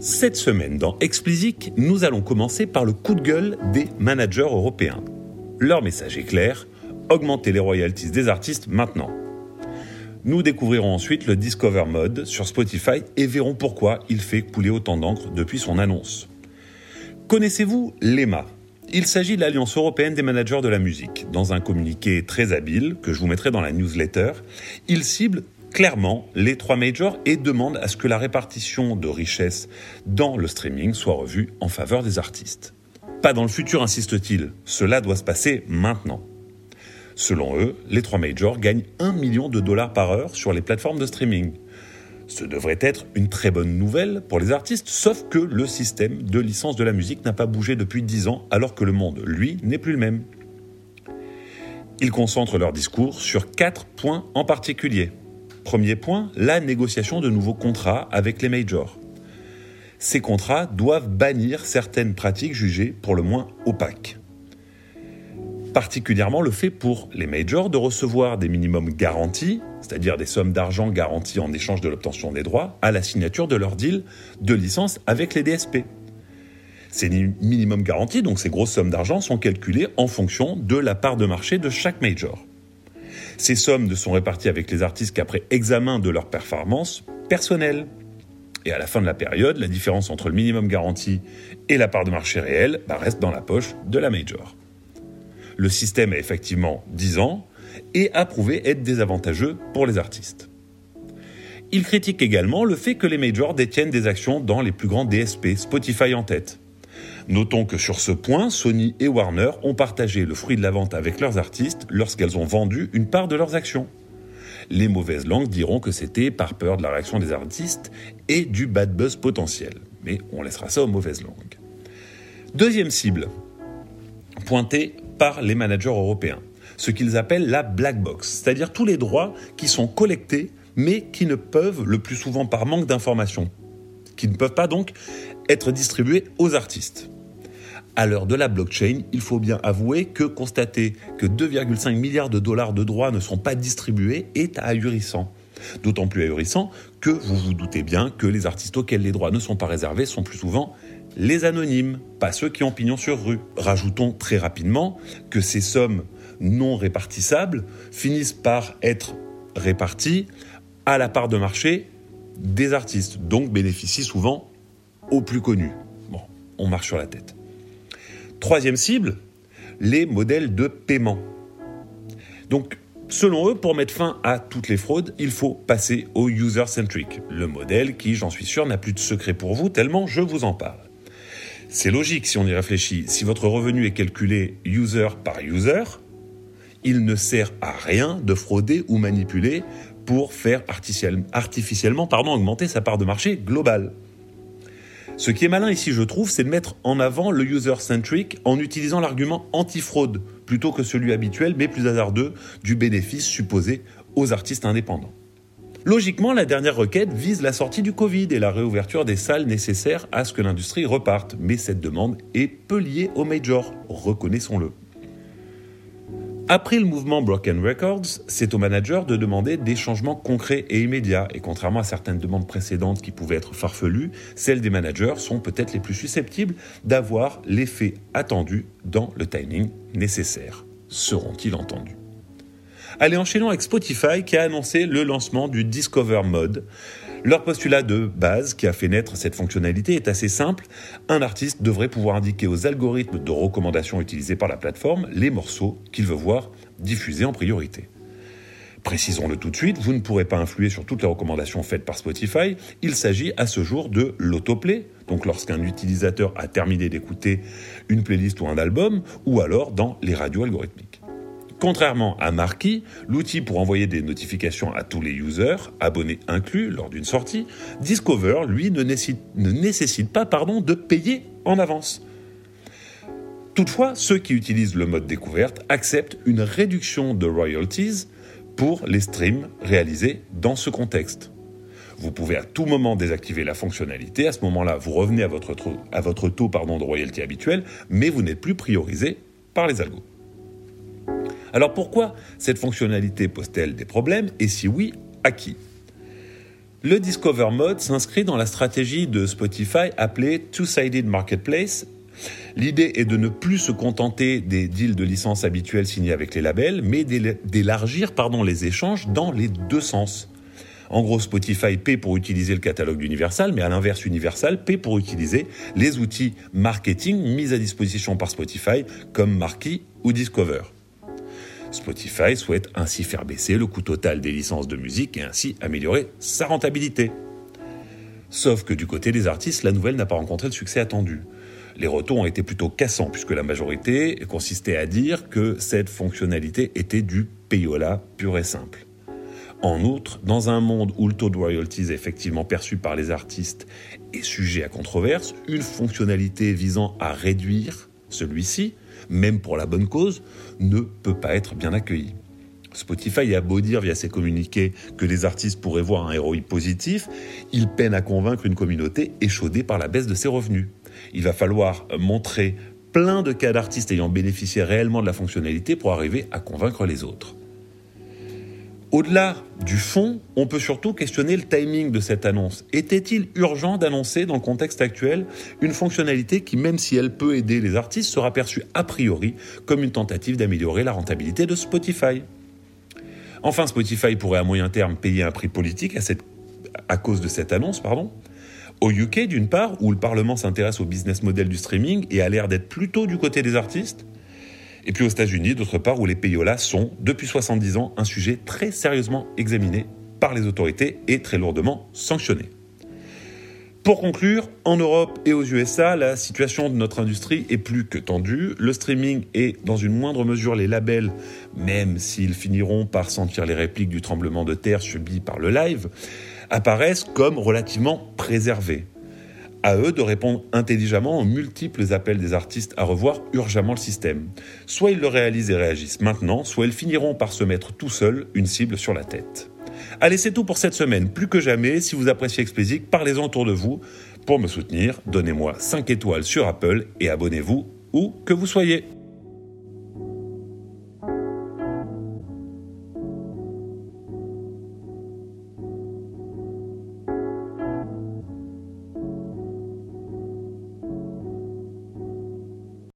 Cette semaine, dans Explicit, nous allons commencer par le coup de gueule des managers européens. Leur message est clair, augmentez les royalties des artistes maintenant. Nous découvrirons ensuite le Discover Mode sur Spotify et verrons pourquoi il fait couler autant d'encre depuis son annonce. Connaissez-vous l'EMA Il s'agit de l'Alliance européenne des managers de la musique. Dans un communiqué très habile, que je vous mettrai dans la newsletter, il cible clairement les trois majors et demande à ce que la répartition de richesses dans le streaming soit revue en faveur des artistes. Pas dans le futur, insiste-t-il, cela doit se passer maintenant. Selon eux, les trois majors gagnent 1 million de dollars par heure sur les plateformes de streaming. Ce devrait être une très bonne nouvelle pour les artistes, sauf que le système de licence de la musique n'a pas bougé depuis 10 ans, alors que le monde, lui, n'est plus le même. Ils concentrent leur discours sur quatre points en particulier. Premier point, la négociation de nouveaux contrats avec les majors. Ces contrats doivent bannir certaines pratiques jugées pour le moins opaques. Particulièrement le fait pour les majors de recevoir des minimums garantis, c'est-à-dire des sommes d'argent garanties en échange de l'obtention des droits, à la signature de leur deal de licence avec les DSP. Ces minimums garantis, donc ces grosses sommes d'argent, sont calculées en fonction de la part de marché de chaque major. Ces sommes ne sont réparties avec les artistes qu'après examen de leur performance personnelle. Et à la fin de la période, la différence entre le minimum garanti et la part de marché réelle bah, reste dans la poche de la major. Le système a effectivement 10 ans et a prouvé être désavantageux pour les artistes. Il critique également le fait que les majors détiennent des actions dans les plus grands DSP, Spotify en tête. Notons que sur ce point, Sony et Warner ont partagé le fruit de la vente avec leurs artistes lorsqu'elles ont vendu une part de leurs actions. Les mauvaises langues diront que c'était par peur de la réaction des artistes et du bad buzz potentiel. Mais on laissera ça aux mauvaises langues. Deuxième cible, pointée par les managers européens, ce qu'ils appellent la black box, c'est-à-dire tous les droits qui sont collectés mais qui ne peuvent, le plus souvent par manque d'informations, qui ne peuvent pas donc être distribués aux artistes. À l'heure de la blockchain, il faut bien avouer que constater que 2,5 milliards de dollars de droits ne sont pas distribués est ahurissant. D'autant plus ahurissant que vous vous doutez bien que les artistes auxquels les droits ne sont pas réservés sont plus souvent les anonymes, pas ceux qui ont pignon sur rue. Rajoutons très rapidement que ces sommes non répartissables finissent par être réparties à la part de marché des artistes, donc bénéficient souvent aux plus connus. Bon, on marche sur la tête. Troisième cible, les modèles de paiement. Donc, selon eux, pour mettre fin à toutes les fraudes, il faut passer au user-centric, le modèle qui, j'en suis sûr, n'a plus de secret pour vous, tellement je vous en parle. C'est logique si on y réfléchit. Si votre revenu est calculé user par user, il ne sert à rien de frauder ou manipuler pour faire artificiellement pardon, augmenter sa part de marché globale. Ce qui est malin ici, je trouve, c'est de mettre en avant le user-centric en utilisant l'argument anti-fraude plutôt que celui habituel, mais plus hasardeux, du bénéfice supposé aux artistes indépendants. Logiquement, la dernière requête vise la sortie du Covid et la réouverture des salles nécessaires à ce que l'industrie reparte, mais cette demande est peu liée aux majors, reconnaissons-le. Après le mouvement Broken Records, c'est au manager de demander des changements concrets et immédiats. Et contrairement à certaines demandes précédentes qui pouvaient être farfelues, celles des managers sont peut-être les plus susceptibles d'avoir l'effet attendu dans le timing nécessaire. Seront-ils entendus Allez, enchaînons avec Spotify qui a annoncé le lancement du Discover Mode. Leur postulat de base qui a fait naître cette fonctionnalité est assez simple. Un artiste devrait pouvoir indiquer aux algorithmes de recommandation utilisés par la plateforme les morceaux qu'il veut voir diffusés en priorité. Précisons-le tout de suite, vous ne pourrez pas influer sur toutes les recommandations faites par Spotify. Il s'agit à ce jour de l'autoplay, donc lorsqu'un utilisateur a terminé d'écouter une playlist ou un album, ou alors dans les radios algorithmiques. Contrairement à Marquee, l'outil pour envoyer des notifications à tous les users, abonnés inclus lors d'une sortie, Discover, lui, ne nécessite, pas de payer en avance. Toutefois, ceux qui utilisent le mode découverte acceptent une réduction de royalties pour les streams réalisés dans ce contexte. Vous pouvez à tout moment désactiver la fonctionnalité. À ce moment-là, vous revenez à votre, taux de royalty habituel, mais vous n'êtes plus priorisé par les algos. Alors pourquoi cette fonctionnalité pose-t-elle des problèmes et si oui, à qui? Le Discover Mode s'inscrit dans la stratégie de Spotify appelée Two-Sided Marketplace. L'idée est de ne plus se contenter des deals de licence habituels signés avec les labels, mais d'élargir les échanges dans les deux sens. En gros, Spotify paie pour utiliser le catalogue d'Universal, mais à l'inverse, Universal paie pour utiliser les outils marketing mis à disposition par Spotify, comme Marquee ou Discover. Spotify souhaite ainsi faire baisser le coût total des licences de musique et ainsi améliorer sa rentabilité. Sauf que du côté des artistes, la nouvelle n'a pas rencontré le succès attendu. Les retours ont été plutôt cassants, puisque la majorité consistait à dire que cette fonctionnalité était du payola pur et simple. En outre, dans un monde où le taux de royalties effectivement perçu par les artistes est sujet à controverse, une fonctionnalité visant à réduire celui-ci, même pour la bonne cause, ne peut pas être bien accueillie. Spotify a beau dire via ses communiqués que les artistes pourraient voir un ROI positif, il peine à convaincre une communauté échaudée par la baisse de ses revenus. Il va falloir montrer plein de cas d'artistes ayant bénéficié réellement de la fonctionnalité pour arriver à convaincre les autres. Au-delà du fond, on peut surtout questionner le timing de cette annonce. Était-il urgent d'annoncer dans le contexte actuel une fonctionnalité qui, même si elle peut aider les artistes, sera perçue a priori comme une tentative d'améliorer la rentabilité de Spotify? Enfin, Spotify pourrait à moyen terme payer un prix politique à, cause de cette annonce, pardon. Au UK, d'une part, où le Parlement s'intéresse au business model du streaming et a l'air d'être plutôt du côté des artistes, et puis aux États-Unis, d'autre part, où les payolas sont, depuis 70 ans, un sujet très sérieusement examiné par les autorités et très lourdement sanctionné. Pour conclure, en Europe et aux USA, la situation de notre industrie est plus que tendue. Le streaming et, dans une moindre mesure, les labels, même s'ils finiront par sentir les répliques du tremblement de terre subi par le live, apparaissent comme relativement préservés à eux de répondre intelligemment aux multiples appels des artistes à revoir urgemment le système. Soit ils le réalisent et réagissent maintenant, soit ils finiront par se mettre tout seuls une cible sur la tête. Allez, c'est tout pour cette semaine. Plus que jamais, si vous appréciez Explicit, parlez-en autour de vous. Pour me soutenir, donnez-moi 5 étoiles sur Apple et abonnez-vous où que vous soyez.